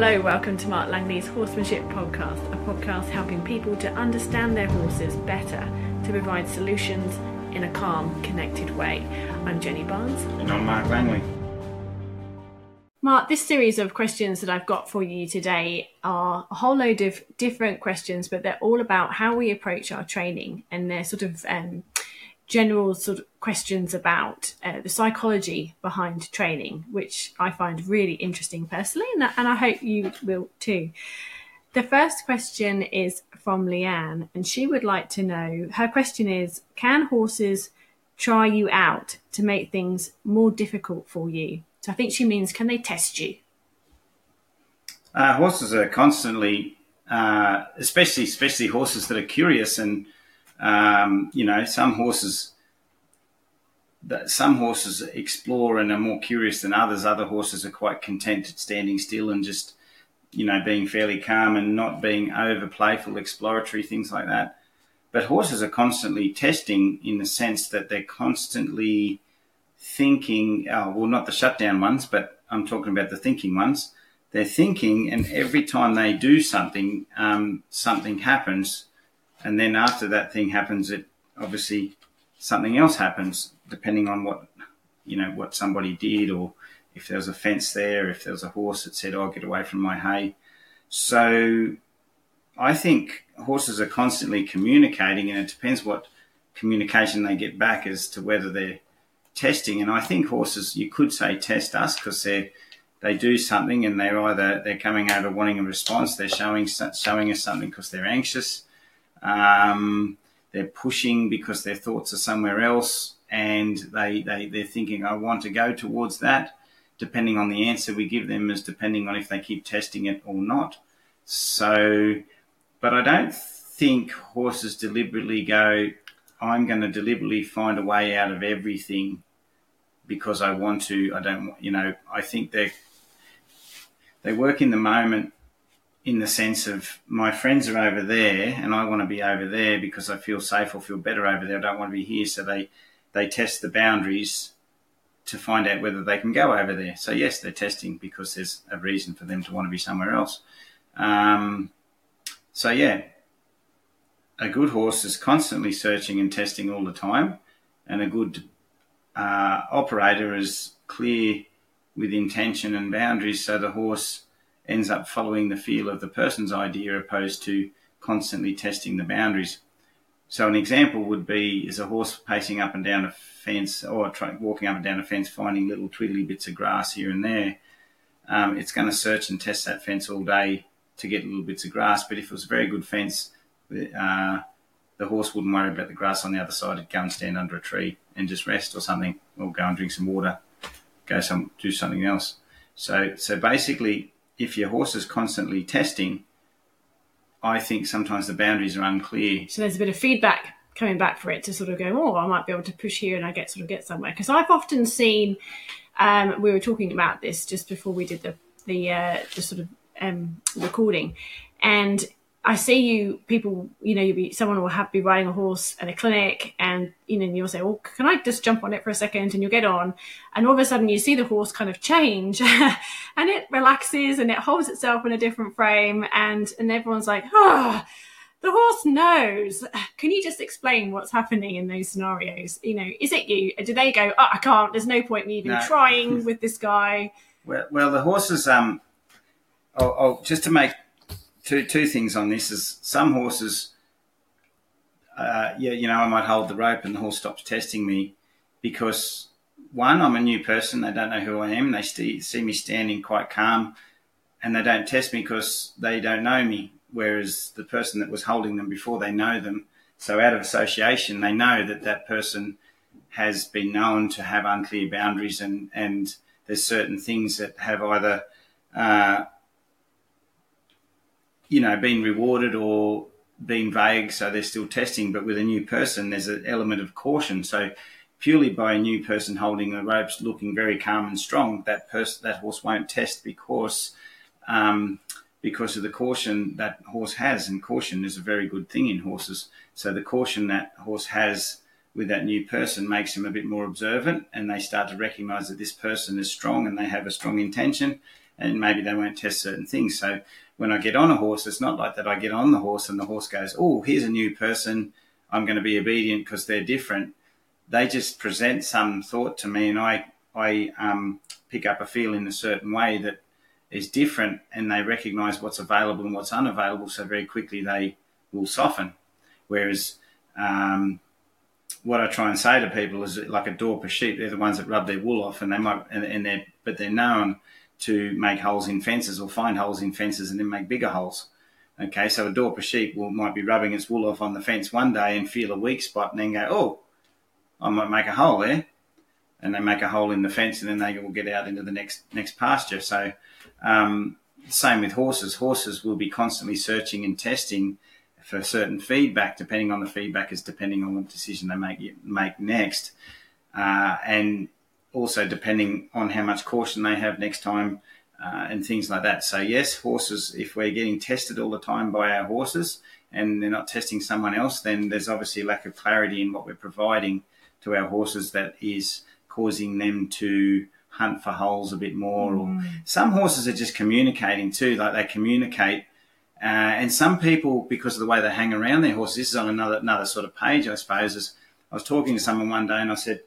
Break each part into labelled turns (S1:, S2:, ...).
S1: Hello, welcome to Mark Langley's Horsemanship Podcast, a podcast helping people to understand their horses better to provide solutions in a calm, connected way. I'm Jenny Barnes.
S2: And I'm Mark Langley.
S1: Mark, this series of questions that I've got for you today are a whole load of different questions, but they're all about how we approach our training and they're sort of um, general sort of questions about uh, the psychology behind training, which I find really interesting personally, and, and I hope you will too. The first question is from Leanne, and she would like to know her question is Can horses try you out to make things more difficult for you? So I think she means can they test you?
S2: Uh, horses are constantly, uh, especially especially horses that are curious and um, you know, some horses that some horses explore and are more curious than others. Other horses are quite content at standing still and just, you know, being fairly calm and not being over playful, exploratory, things like that. But horses are constantly testing in the sense that they're constantly thinking, oh, well, not the shutdown ones, but I'm talking about the thinking ones. They're thinking, and every time they do something, um, something happens and then after that thing happens, it obviously something else happens depending on what you know what somebody did or if there was a fence there, if there was a horse that said, "Oh, get away from my hay." So I think horses are constantly communicating, and it depends what communication they get back as to whether they're testing. And I think horses, you could say, test us because they they do something, and they're either they're coming over wanting a response, they're showing showing us something because they're anxious, um, they're pushing because their thoughts are somewhere else and they, they, they're thinking, I want to go towards that. Depending on the answer we give them, is depending on if they keep testing it or not. So, but I don't think horses deliberately go, I'm going to deliberately find a way out of everything because I want to. I don't, you know, I think they they work in the moment in the sense of my friends are over there and I want to be over there because I feel safe or feel better over there. I don't want to be here. So they, they test the boundaries to find out whether they can go over there. So yes, they're testing because there's a reason for them to want to be somewhere else. Um, so yeah, a good horse is constantly searching and testing all the time, and a good uh, operator is clear with intention and boundaries. So the horse ends up following the feel of the person's idea opposed to constantly testing the boundaries. So an example would be is a horse pacing up and down a fence or try, walking up and down a fence, finding little twiddly bits of grass here and there. Um, it's going to search and test that fence all day to get little bits of grass. But if it was a very good fence, uh, the horse wouldn't worry about the grass on the other side. It'd go and stand under a tree and just rest or something, or go and drink some water, go some do something else. So so basically, if your horse is constantly testing, I think sometimes the boundaries are unclear.
S1: So there's a bit of feedback coming back for it to sort of go, oh, I might be able to push here and I get sort of get somewhere. Because I've often seen, um, we were talking about this just before we did the the uh, the sort of um, recording, and I see you people, you know, you be someone will have be riding a horse at a clinic, and you know, and you'll say, "Well, can I just jump on it for a second? And you'll get on, and all of a sudden you see the horse kind of change, and it relaxes and it holds itself in a different frame, and and everyone's like, "Oh, the horse knows." Can you just explain what's happening in those scenarios? You know, is it you? Do they go, "Oh, I can't. There's no point me even no. trying with this guy."
S2: Well, well, the horses. Um, I'll, I'll, just to make two two things on this is some horses, uh, yeah, you know, I might hold the rope and the horse stops testing me because one, I'm a new person. They don't know who I am. They st- see me standing quite calm, and they don't test me because they don't know me. Whereas the person that was holding them before, they know them. So out of association, they know that that person has been known to have unclear boundaries, and and there's certain things that have either uh, you know, been rewarded or been vague, so they're still testing. But with a new person, there's an element of caution. So purely by a new person holding the ropes, looking very calm and strong, that person, that horse won't test because um, because of the caution that horse has, and caution is a very good thing in horses. So the caution that horse has with that new person makes them a bit more observant, and they start to recognise that this person is strong and they have a strong intention and maybe they won't test certain things. So when I get on a horse, it's not like that. I get on the horse and the horse goes, "Oh, here's a new person. I'm going to be obedient because they're different." They just present some thought to me, and I I um, pick up a feel in a certain way that is different, and they recognise what's available and what's unavailable. So very quickly they will soften. Whereas um, what I try and say to people is like a Dorper sheep, they're the ones that rub their wool off, and they might, and, and they're, but they're known to make holes in fences or find holes in fences and then make bigger holes. Okay, so a Dorper sheep will, might be rubbing its wool off on the fence one day and feel a weak spot, and then go, oh, I might make a hole there, and they make a hole in the fence, and then they will get out into the next next pasture. So, um, same with horses. Horses will be constantly searching and testing for certain feedback, depending on the feedback is depending on what decision they make make next, uh, and also depending on how much caution they have next time uh, and things like that. So yes, horses. If we're getting tested all the time by our horses and they're not testing someone else, then there's obviously a lack of clarity in what we're providing to our horses that is causing them to hunt for holes a bit more. Mm. Or some horses are just communicating too, like they communicate uh, and some people, because of the way they hang around their horses, this is on another another sort of page, I suppose. Is I was talking to someone one day and I said,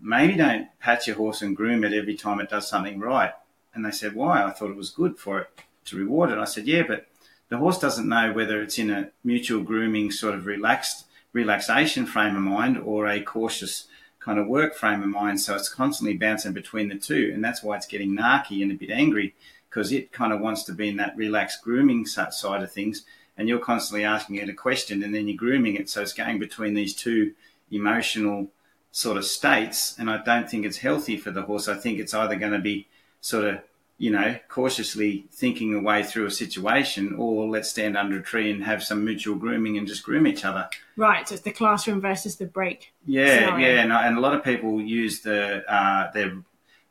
S2: maybe don't pat your horse and groom it every time it does something right. And they said, why? I thought it was good for it to reward it. I said, yeah, but the horse doesn't know whether it's in a mutual grooming sort of relaxed relaxation frame of mind or a cautious kind of work frame of mind. So it's constantly bouncing between the two, and that's why it's getting narky and a bit angry because it kind of wants to be in that relaxed grooming side of things. And you're constantly asking it a question and then you're grooming it. So it's going between these two emotional sort of states. And I don't think it's healthy for the horse. I think it's either going to be sort of, you know, cautiously thinking a way through a situation or let's stand under a tree and have some mutual grooming and just groom each other.
S1: Right. So it's the classroom versus the break.
S2: Yeah. Scenario. Yeah. And, and, a lot of people use the, uh, their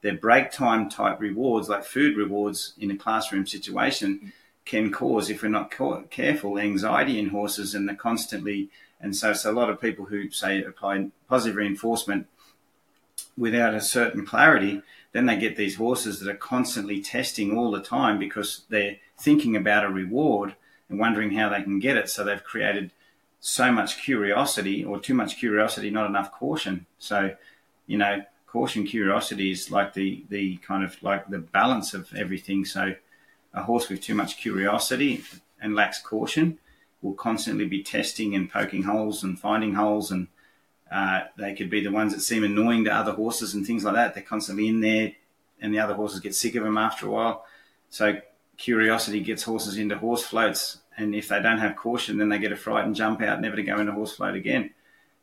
S2: their break time type rewards, like food rewards in a classroom situation, can cause, if we're not careful, anxiety in horses and they're constantly. And so, so a lot of people who say apply positive reinforcement without a certain clarity, then they get these horses that are constantly testing all the time because they're thinking about a reward and wondering how they can get it. So they've created so much curiosity or too much curiosity, not enough caution. So, you know, caution curiosity is like the the kind of like the balance of everything so a horse with too much curiosity and lacks caution will constantly be testing and poking holes and finding holes and uh, they could be the ones that seem annoying to other horses and things like that they're constantly in there and the other horses get sick of them after a while so curiosity gets horses into horse floats and if they don't have caution then they get a fright and jump out never to go into horse float again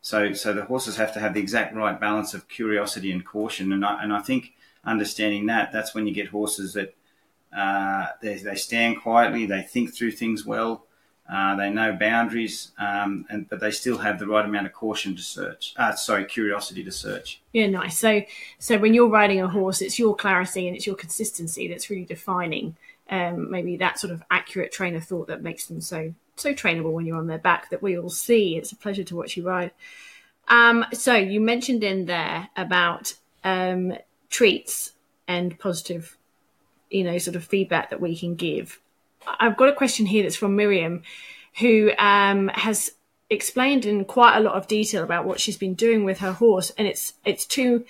S2: so, so the horses have to have the exact right balance of curiosity and caution. And I, and I think understanding that, that's when you get horses that uh, they, they stand quietly, they think through things well, uh, they know boundaries, um, and but they still have the right amount of caution to search. Uh, sorry, curiosity to search.
S1: Yeah, nice. So, so when you're riding a horse, it's your clarity and it's your consistency that's really defining um, maybe that sort of accurate train of thought that makes them so so trainable when you're on their back that we all see. It's a pleasure to watch you ride. Um, so you mentioned in there about um, treats and positive, you know, sort of feedback that we can give. I've got a question here that's from Miriam, who um, has explained in quite a lot of detail about what she's been doing with her horse, and it's it's too,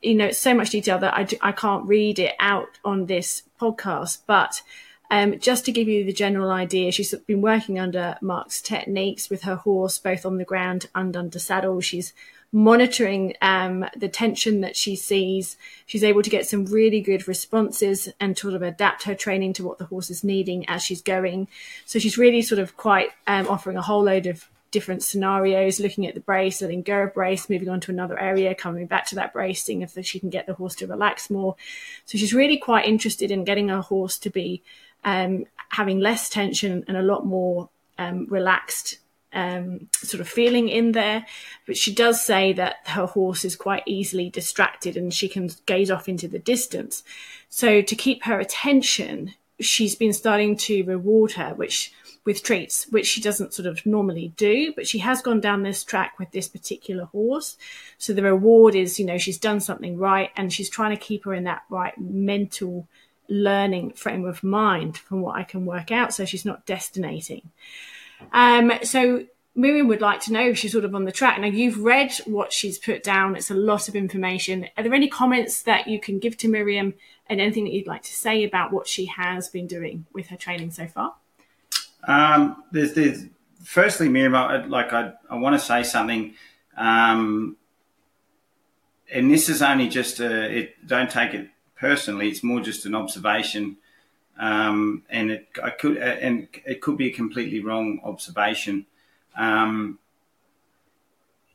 S1: you know, it's so much detail that I, I can't read it out on this podcast, but um, just to give you the general idea, she's been working under Mark's techniques with her horse, both on the ground and under saddle. She's monitoring um, the tension that she sees. She's able to get some really good responses and sort of adapt her training to what the horse is needing as she's going. So she's really sort of quite um, offering a whole load of different scenarios, looking at the brace, letting go of brace, moving on to another area, coming back to that brace, seeing if she can get the horse to relax more. So she's really quite interested in getting her horse to be um, having less tension and a lot more um, relaxed um, sort of feeling in there. But she does say that her horse is quite easily distracted and she can gaze off into the distance. So to keep her attention, she's been starting to reward her, which with treats, which she doesn't sort of normally do, but she has gone down this track with this particular horse. So the reward is, you know, she's done something right and she's trying to keep her in that right mental learning frame of mind from what I can work out. So she's not destinating. Um, so Miriam would like to know if she's sort of on the track. Now, you've read what she's put down, it's a lot of information. Are there any comments that you can give to Miriam and anything that you'd like to say about what she has been doing with her training so far?
S2: Um, there's, there's, firstly, Miriam, I, like I, I want to say something. Um, and this is only just a, it, don't take it personally. It's more just an observation, um, and it I could and it could be a completely wrong observation. Um,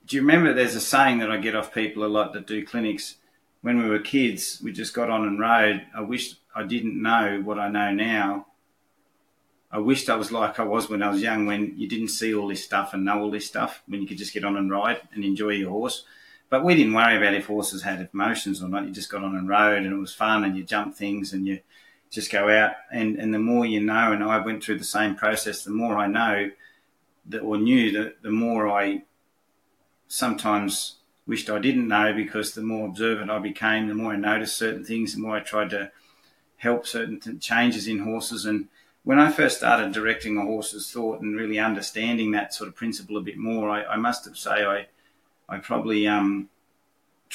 S2: do you remember? There's a saying that I get off people a lot that do clinics. When we were kids, we just got on and rode. I wish I didn't know what I know now. I wished I was like I was when I was young, when you didn't see all this stuff and know all this stuff, when you could just get on and ride and enjoy your horse. But we didn't worry about if horses had emotions or not. You just got on and rode, and it was fun, and you jumped things, and you just go out. And, and the more you know, and I went through the same process, the more I know that or knew that, the more I sometimes wished I didn't know because the more observant I became, the more I noticed certain things, the more I tried to help certain changes in horses. And when I first started directing a horse's thought and really understanding that sort of principle a bit more, I, I must have say I I probably um,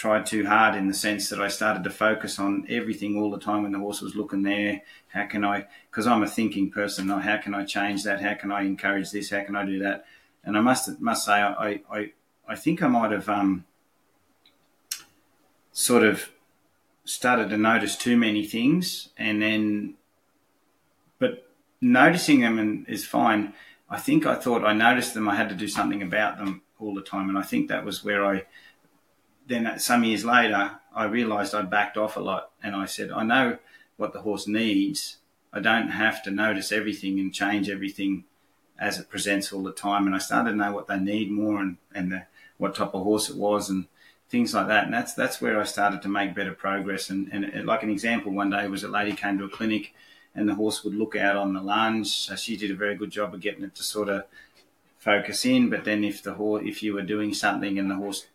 S2: tried too hard in the sense that I started to focus on everything all the time when the horse was looking there. How can I? Because I'm a thinking person. How can I change that? How can I encourage this? How can I do that? And I must must say I I, I think I might have um, sort of started to notice too many things, and then but noticing them is fine. I think I thought I noticed them. I had to do something about them all the time. And I think that was where I, then some years later, I realized I backed off a lot and I said, I know what the horse needs. I don't have to notice everything and change everything as it presents all the time. And I started to know what they need more and, and the, what type of horse it was and things like that. And that's, that's where I started to make better progress. And, and like an example, one day was a lady came to a clinic and the horse would look out on the lunge. So she did a very good job of getting it to sort of focus in. But then if the horse, if you were doing something and the horse,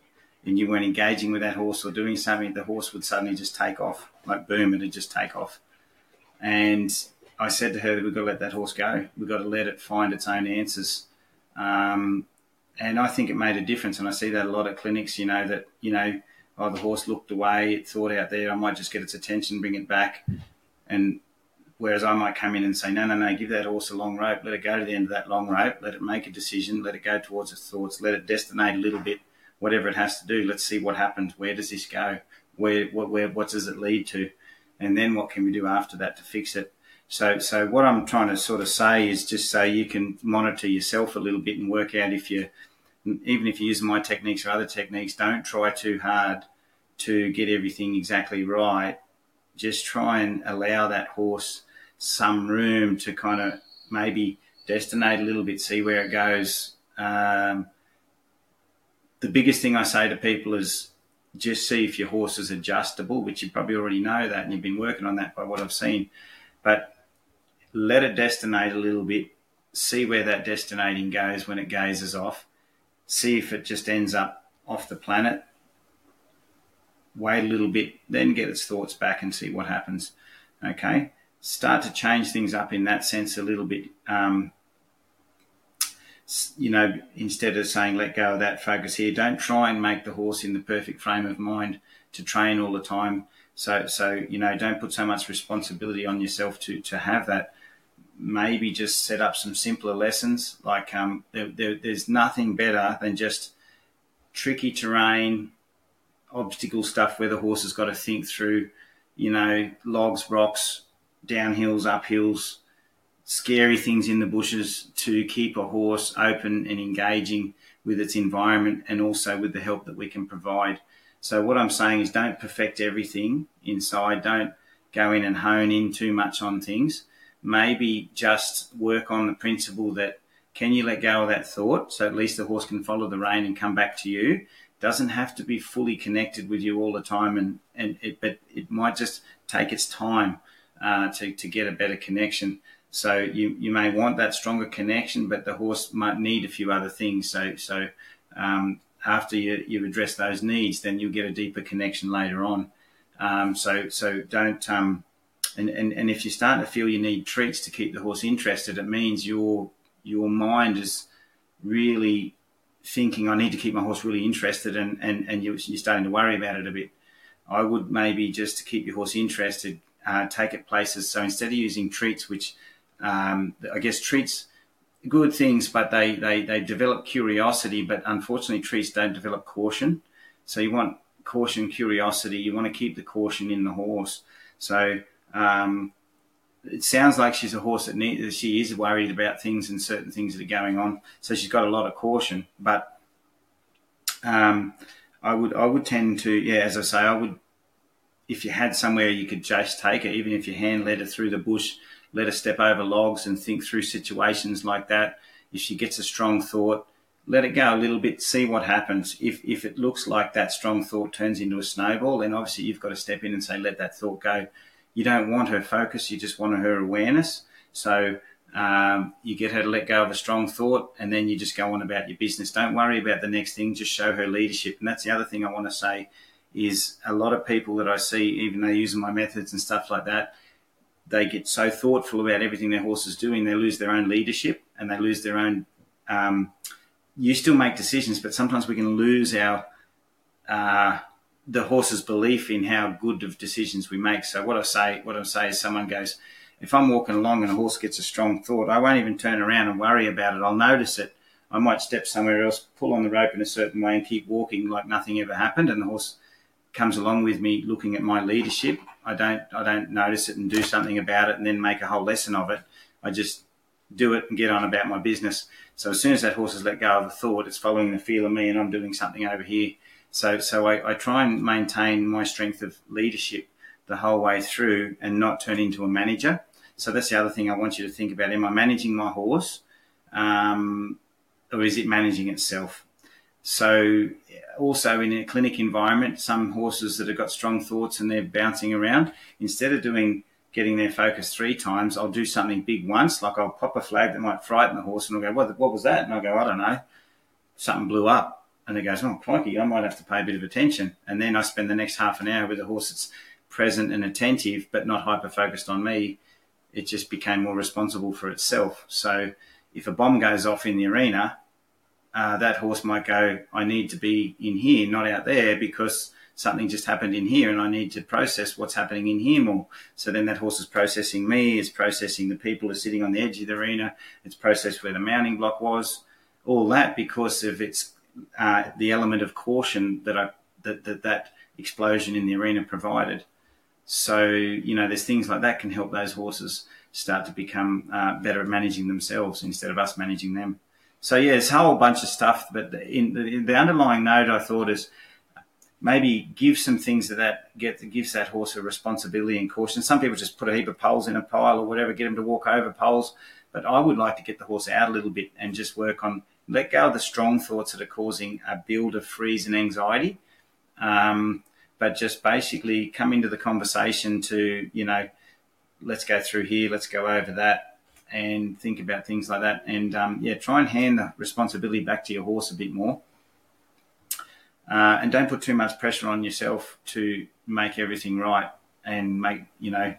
S2: and you weren't engaging with that horse or doing something, the horse would suddenly just take off, like boom, it'd just take off. And I said to her that we've got to let that horse go. We've got to let it find its own answers. Um, and I think it made a difference. And I see that a lot at clinics, you know, that, you know, oh, the horse looked away, it thought out there, I might just get its attention, bring it back. And Whereas I might come in and say, no, no, no, give that horse a long rope, let it go to the end of that long rope, let it make a decision, let it go towards its thoughts, let it destinate a little bit, whatever it has to do. Let's see what happens. Where does this go? Where, what, where, what does it lead to? And then what can we do after that to fix it? So, so what I'm trying to sort of say is just so you can monitor yourself a little bit and work out if you, even if you're using my techniques or other techniques, don't try too hard to get everything exactly right. Just try and allow that horse some room to kind of maybe destinate a little bit, see where it goes. Um, the biggest thing I say to people is just see if your horse is adjustable, which you probably already know that and you've been working on that by what I've seen. But let it destinate a little bit, see where that destinating goes when it gazes off, see if it just ends up off the planet, wait a little bit, then get its thoughts back and see what happens. Okay start to change things up in that sense a little bit. Um, you know, instead of saying let go of that, focus here. Don't try and make the horse in the perfect frame of mind to train all the time. So, so you know, don't put so much responsibility on yourself to to have that. Maybe just set up some simpler lessons. Like um, there, there, there's nothing better than just tricky terrain, obstacle stuff where the horse has got to think through. You know, logs, rocks, downhills, uphills, scary things in the bushes to keep a horse open and engaging with its environment and also with the help that we can provide. So, what I'm saying is don't perfect everything inside, don't go in and hone in too much on things. Maybe just work on the principle that can you let go of that thought so at least the horse can follow the rein and come back to you? Doesn't have to be fully connected with you all the time, and, and it, but it might just take its time uh, to, to get a better connection. So you, you may want that stronger connection, but the horse might need a few other things. So so um, after you, you've addressed those needs, then you'll get a deeper connection later on. Um, so so don't um, and, and, and if you're starting to feel you need treats to keep the horse interested, it means your your mind is really thinking, I need to keep my horse really interested, and, and, and you're, you're starting to worry about it a bit. I would maybe just to keep your horse interested, uh, take it places. So instead of using treats, which um, I guess treats good things, but they, they, they develop curiosity, but unfortunately treats don't develop caution. So you want caution, curiosity. You want to keep the caution in the horse. So um, it sounds like she's a horse that needs, she is worried about things and certain things that are going on. So she's got a lot of caution. But um, I would I would tend to yeah, as I say, I would if you had somewhere you could just take her, even if you hand led her through the bush, let her step over logs and think through situations like that. If she gets a strong thought, let it go a little bit, see what happens. If if it looks like that strong thought turns into a snowball, then obviously you've got to step in and say, let that thought go you don't want her focus, you just want her awareness. So um, you get her to let go of a strong thought and then you just go on about your business. Don't worry about the next thing, just show her leadership. And that's the other thing I want to say is a lot of people that I see, even though using my methods and stuff like that, they get so thoughtful about everything their horse is doing, they lose their own leadership and they lose their own. Um, you still make decisions, but sometimes we can lose our uh, the horse's belief in how good of decisions we make. So what I say, what I say is, someone goes, if I'm walking along and a horse gets a strong thought, I won't even turn around and worry about it. I'll notice it. I might step somewhere else, pull on the rope in a certain way, and keep walking like nothing ever happened. And the horse comes along with me, looking at my leadership. I don't, I don't notice it and do something about it, and then make a whole lesson of it. I just do it and get on about my business. So as soon as that horse has let go of the thought, it's following the feel of me, and I'm doing something over here so, so I, I try and maintain my strength of leadership the whole way through and not turn into a manager. So that's the other thing I want you to think about. Am I managing my horse um, or is it managing itself? So also in a clinic environment, some horses that have got strong thoughts and they're bouncing around, instead of doing getting their focus three times, I'll do something big once, like I'll pop a flag that might frighten the horse and I'll go, what, what was that? And I'll go, I don't know. Something blew up and it goes, oh, crikey, I might have to pay a bit of attention. And then I spend the next half an hour with a horse that's present and attentive, but not hyper focused on me. It just became more responsible for itself. So if a bomb goes off in the arena, uh, that horse might go, I need to be in here, not out there, because something just happened in here and I need to process what's happening in here more. So then that horse is processing me, is processing the people who are sitting on the edge of the arena, it's processed where the mounting block was, all that because of its uh, the element of caution that I that, that that explosion in the arena provided. So you know, there's things like that can help those horses start to become uh, better at managing themselves instead of us managing them. So yeah, it's a whole bunch of stuff. But in the, in the underlying note, I thought is maybe give some things that that get gives that horse a responsibility and caution. Some people just put a heap of poles in a pile or whatever, get them to walk over poles. But I would like to get the horse out a little bit and just work on let go of the strong thoughts that are causing a build of freeze and anxiety. Um, but just basically come into the conversation to, you know, let's go through here, let's go over that, and think about things like that. And um, yeah, try and hand the responsibility back to your horse a bit more. Uh, and don't put too much pressure on yourself to make everything right and make, you know,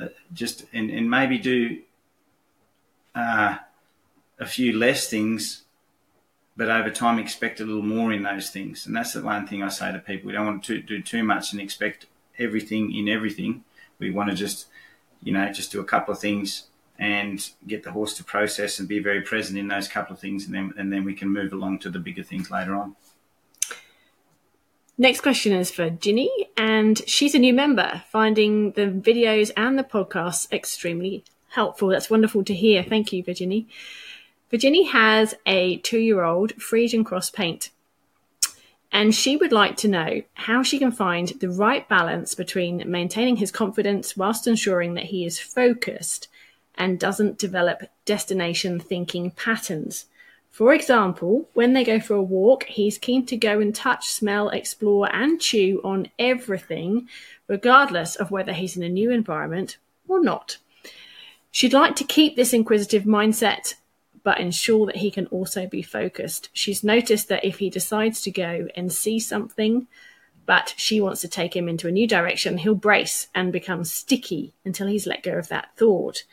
S2: uh, just, and, and maybe do uh, a few less things but over time expect a little more in those things. And that's the one thing I say to people: we don't want to do too much and expect everything in everything. We want to just, you know, just do a couple of things and get the horse to process and be very present in those couple of things, and then and then we can move along to the bigger things later on.
S1: Next question is for Ginny, and she's a new member, finding the videos and the podcasts extremely helpful. That's wonderful to hear. Thank you, Virginie. Virginie has a two year old Friesian cross paint, and she would like to know how she can find the right balance between maintaining his confidence whilst ensuring that he is focused and doesn't develop destination thinking patterns. For example, when they go for a walk, he's keen to go and touch, smell, explore, and chew on everything, regardless of whether he's in a new environment or not. She'd like to keep this inquisitive mindset but ensure that he can also be focused. She's noticed that if he decides to go and see something, but she wants to take him into a new direction. He'll brace and become sticky until he's let go of that thought.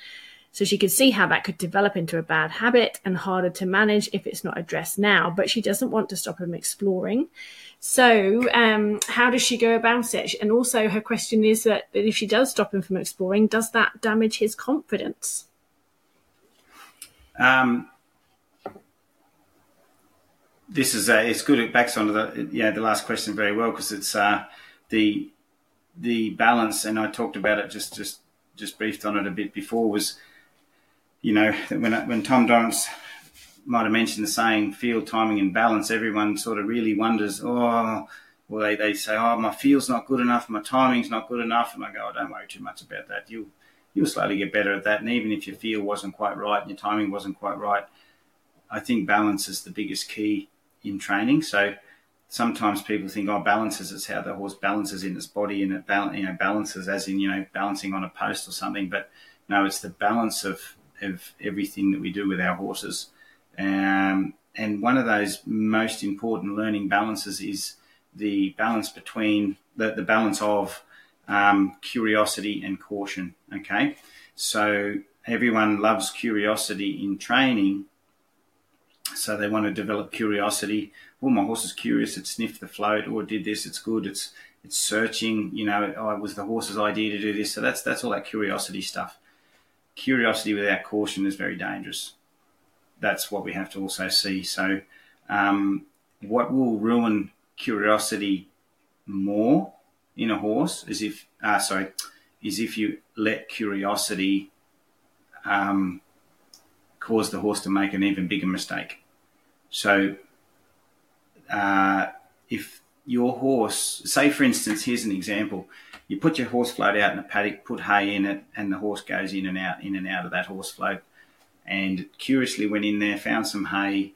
S1: So she could see how that could develop into a bad habit and harder to manage if it's not addressed now. But she doesn't want to stop him exploring. So, um, how does she go about it? And also, her question is that if she does stop him from exploring, does that damage his confidence?
S2: Um, this is uh, it's good. It backs onto the yeah the last question very well because it's uh, the the balance, and I talked about it just just just briefed on it a bit before was you know, when when Tom Dorrance might have mentioned the saying feel timing and balance, everyone sort of really wonders, oh, well, they, they say, oh, my feel's not good enough, my timing's not good enough. And I go, oh, don't worry too much about that. You'll, you'll slowly get better at that. And even if your feel wasn't quite right and your timing wasn't quite right, I think balance is the biggest key in training. So sometimes people think, oh, balances is how the horse balances in its body and it you know, balances as in, you know, balancing on a post or something. But no, it's the balance of of everything that we do with our horses. Um, and one of those most important learning balances is the balance between the, the balance of um, curiosity and caution. Okay, so everyone loves curiosity in training, so they want to develop curiosity. Well, my horse is curious; it sniffed the float, or did this. It's good. It's it's searching. You know, oh, it was the horse's idea to do this. So that's that's all that curiosity stuff curiosity without caution is very dangerous. That's what we have to also see. So, um, what will ruin curiosity more in a horse is if, uh, sorry, is if you let curiosity um, cause the horse to make an even bigger mistake. So, uh, if your horse, say for instance, here's an example you put your horse float out in a paddock, put hay in it, and the horse goes in and out, in and out of that horse float. And curiously went in there, found some hay,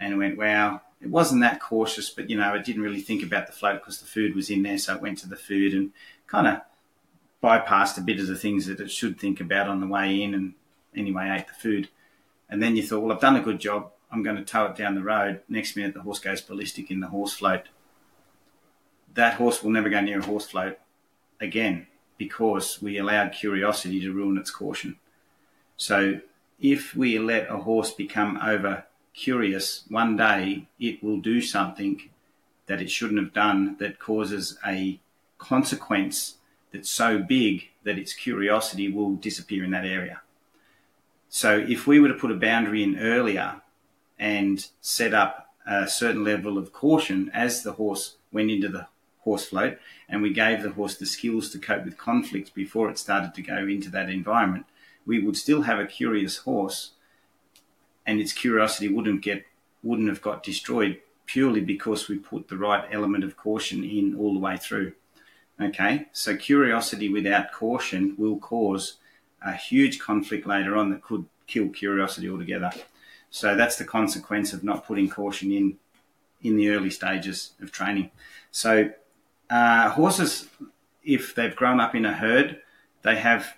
S2: and went, wow, it wasn't that cautious, but you know, it didn't really think about the float because the food was in there, so it went to the food and kind of bypassed a bit of the things that it should think about on the way in, and anyway ate the food. And then you thought, well, I've done a good job. I'm going to tow it down the road. Next minute, the horse goes ballistic in the horse float. That horse will never go near a horse float again because we allowed curiosity to ruin its caution. So if we let a horse become over curious, one day it will do something that it shouldn't have done that causes a consequence that's so big that its curiosity will disappear in that area. So if we were to put a boundary in earlier and set up a certain level of caution as the horse went into the horse float, and we gave the horse the skills to cope with conflict before it started to go into that environment, we would still have a curious horse, and its curiosity wouldn't get wouldn't have got destroyed purely because we put the right element of caution in all the way through. Okay, so curiosity without caution will cause a huge conflict later on that could kill curiosity altogether. So that's the consequence of not putting caution in in the early stages of training. So uh, horses, if they've grown up in a herd, they have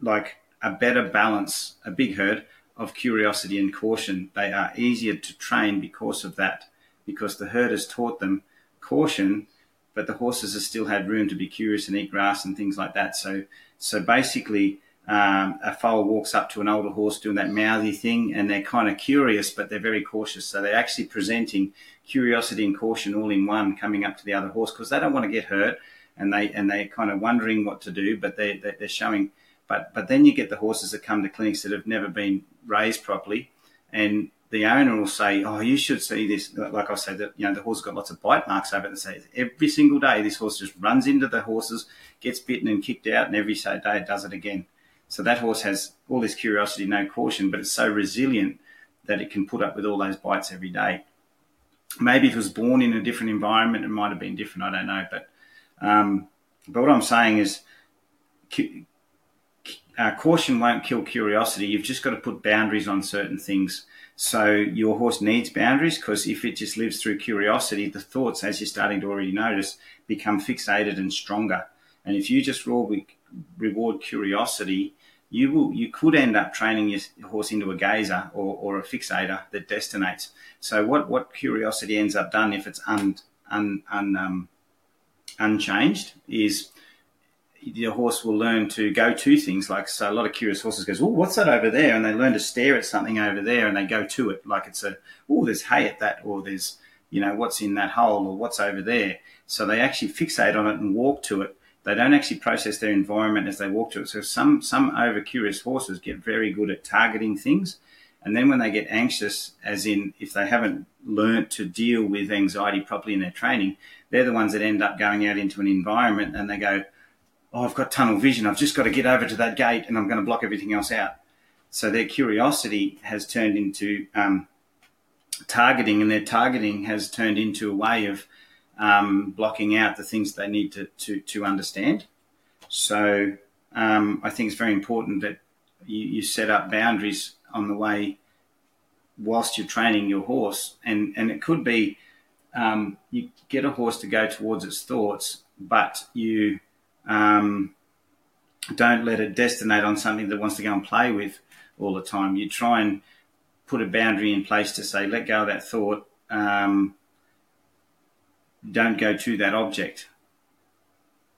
S2: like a better balance, a big herd of curiosity and caution. They are easier to train because of that, because the herd has taught them caution, but the horses have still had room to be curious and eat grass and things like that. So, so basically, um, a foal walks up to an older horse doing that mouthy thing, and they're kind of curious, but they're very cautious. So they're actually presenting curiosity and caution all in one, coming up to the other horse because they don't want to get hurt, and they and they're kind of wondering what to do, but they they're showing. But but then you get the horses that come to clinics that have never been raised properly, and the owner will say, "Oh, you should see this." Like I said, that you know the horse got lots of bite marks over it. And say every single day this horse just runs into the horses, gets bitten and kicked out, and every day it does it again. So that horse has all this curiosity, no caution, but it's so resilient that it can put up with all those bites every day. Maybe if it was born in a different environment, it might have been different. I don't know, but um, but what I'm saying is, uh, caution won't kill curiosity. You've just got to put boundaries on certain things. So your horse needs boundaries because if it just lives through curiosity, the thoughts, as you're starting to already notice, become fixated and stronger. And if you just reward curiosity, you will you could end up training your horse into a gazer or, or a fixator that destinates. So what what curiosity ends up done if it's un, un, un um, unchanged is your horse will learn to go to things like so a lot of curious horses goes oh what's that over there? And they learn to stare at something over there and they go to it. Like it's a oh there's hay at that or there's you know what's in that hole? or what's over there? So they actually fixate on it and walk to it they don't actually process their environment as they walk to it so some some over curious horses get very good at targeting things and then when they get anxious as in if they haven't learnt to deal with anxiety properly in their training they're the ones that end up going out into an environment and they go oh, I've got tunnel vision. I've just got to get over to that gate and I'm going to block everything else out. So their curiosity has turned into um, targeting, and their targeting has turned into a way of um, blocking out the things they need to, to, to understand. So um, I think it's very important that you, you set up boundaries on the way whilst you're training your horse. And, and it could be um, you get a horse to go towards its thoughts, but you um, don't let it destinate on something that wants to go and play with all the time. You try and put a boundary in place to say, let go of that thought. Um, don't go to that object.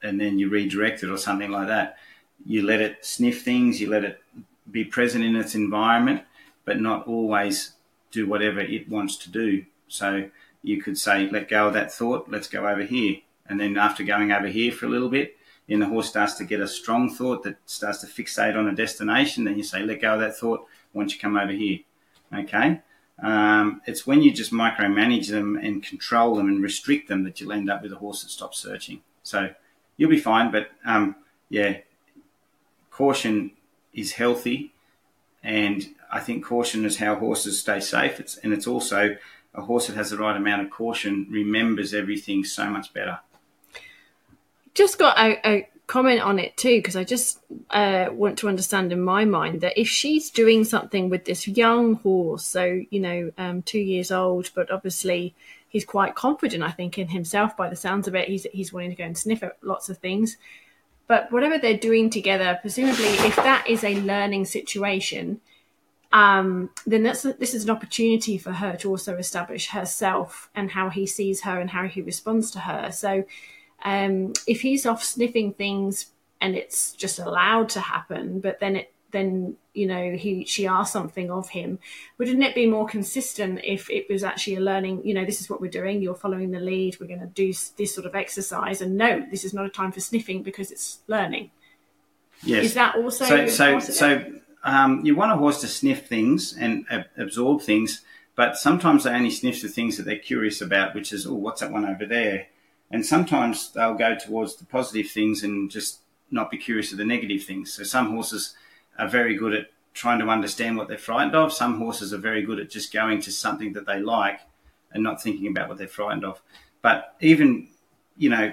S2: And then you redirect it or something like that. You let it sniff things, you let it be present in its environment, but not always do whatever it wants to do. So you could say, let go of that thought, let's go over here. And then after going over here for a little bit, and the horse starts to get a strong thought that starts to fixate on a destination, then you say, let go of that thought once you come over here. Okay? Um, it's when you just micromanage them and control them and restrict them that you'll end up with a horse that stops searching. So you'll be fine, but um, yeah, caution is healthy, and I think caution is how horses stay safe. It's, and it's also a horse that has the right amount of caution remembers everything so much better
S1: just got a, a comment on it too because I just uh, want to understand in my mind that if she's doing something with this young horse, so you know, um, two years old, but obviously he's quite confident, I think, in himself. By the sounds of it, he's he's wanting to go and sniff at lots of things. But whatever they're doing together, presumably, if that is a learning situation, um, then that's this is an opportunity for her to also establish herself and how he sees her and how he responds to her. So um, if he's off sniffing things and it's just allowed to happen, but then it then you know he she asked something of him wouldn't it be more consistent if it was actually a learning you know this is what we're doing you're following the lead we're going to do this sort of exercise and no this is not a time for sniffing because it's learning.
S2: Yes.
S1: Is that also
S2: so so so um, you want a horse to sniff things and uh, absorb things but sometimes they only sniff the things that they're curious about which is oh what's that one over there and sometimes they'll go towards the positive things and just not be curious of the negative things. So some horses are very good at trying to understand what they're frightened of. Some horses are very good at just going to something that they like and not thinking about what they're frightened of. But even, you know,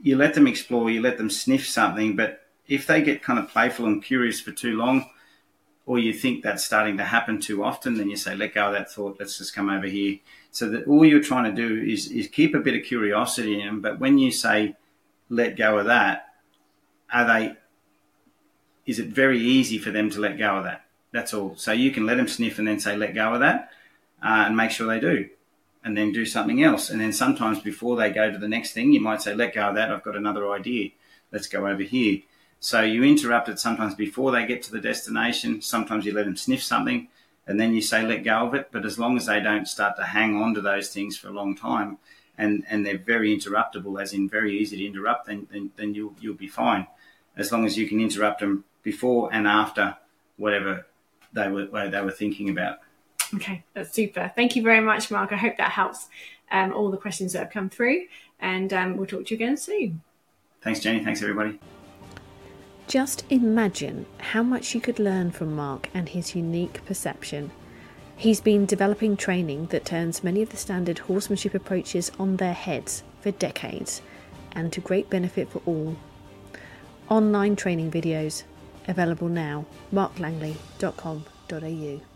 S2: you let them explore, you let them sniff something, but if they get kind of playful and curious for too long, or you think that's starting to happen too often, then you say, let go of that thought, let's just come over here so that all you're trying to do is, is keep a bit of curiosity in them. But when you say let go of that, are they? Is it very easy for them to let go of that? That's all. So you can let them sniff and then say let go of that, uh, and make sure they do, and then do something else. And then sometimes before they go to the next thing, you might say let go of that. I've got another idea. Let's go over here. So you interrupt it sometimes before they get to the destination. Sometimes you let them sniff something and then you say let go of it. But as long as they don't start to hang on to those things for a long time, and, and they're very interruptible, as in very easy to interrupt, then, then, then you'll, you'll be fine. As long as you can interrupt them before and after whatever they were, they were thinking about.
S1: Okay, that's super. Thank you very much, Mark. I hope that helps um, all the questions that have come through, and um, we'll talk to you again soon.
S2: Thanks, Jenny. Thanks, everybody.
S3: Just imagine how much you could learn from Mark and his unique perception. He's been developing training that turns many of the standard horsemanship approaches on their heads for decades and to great benefit for all. Online training videos available now marklangley.com.au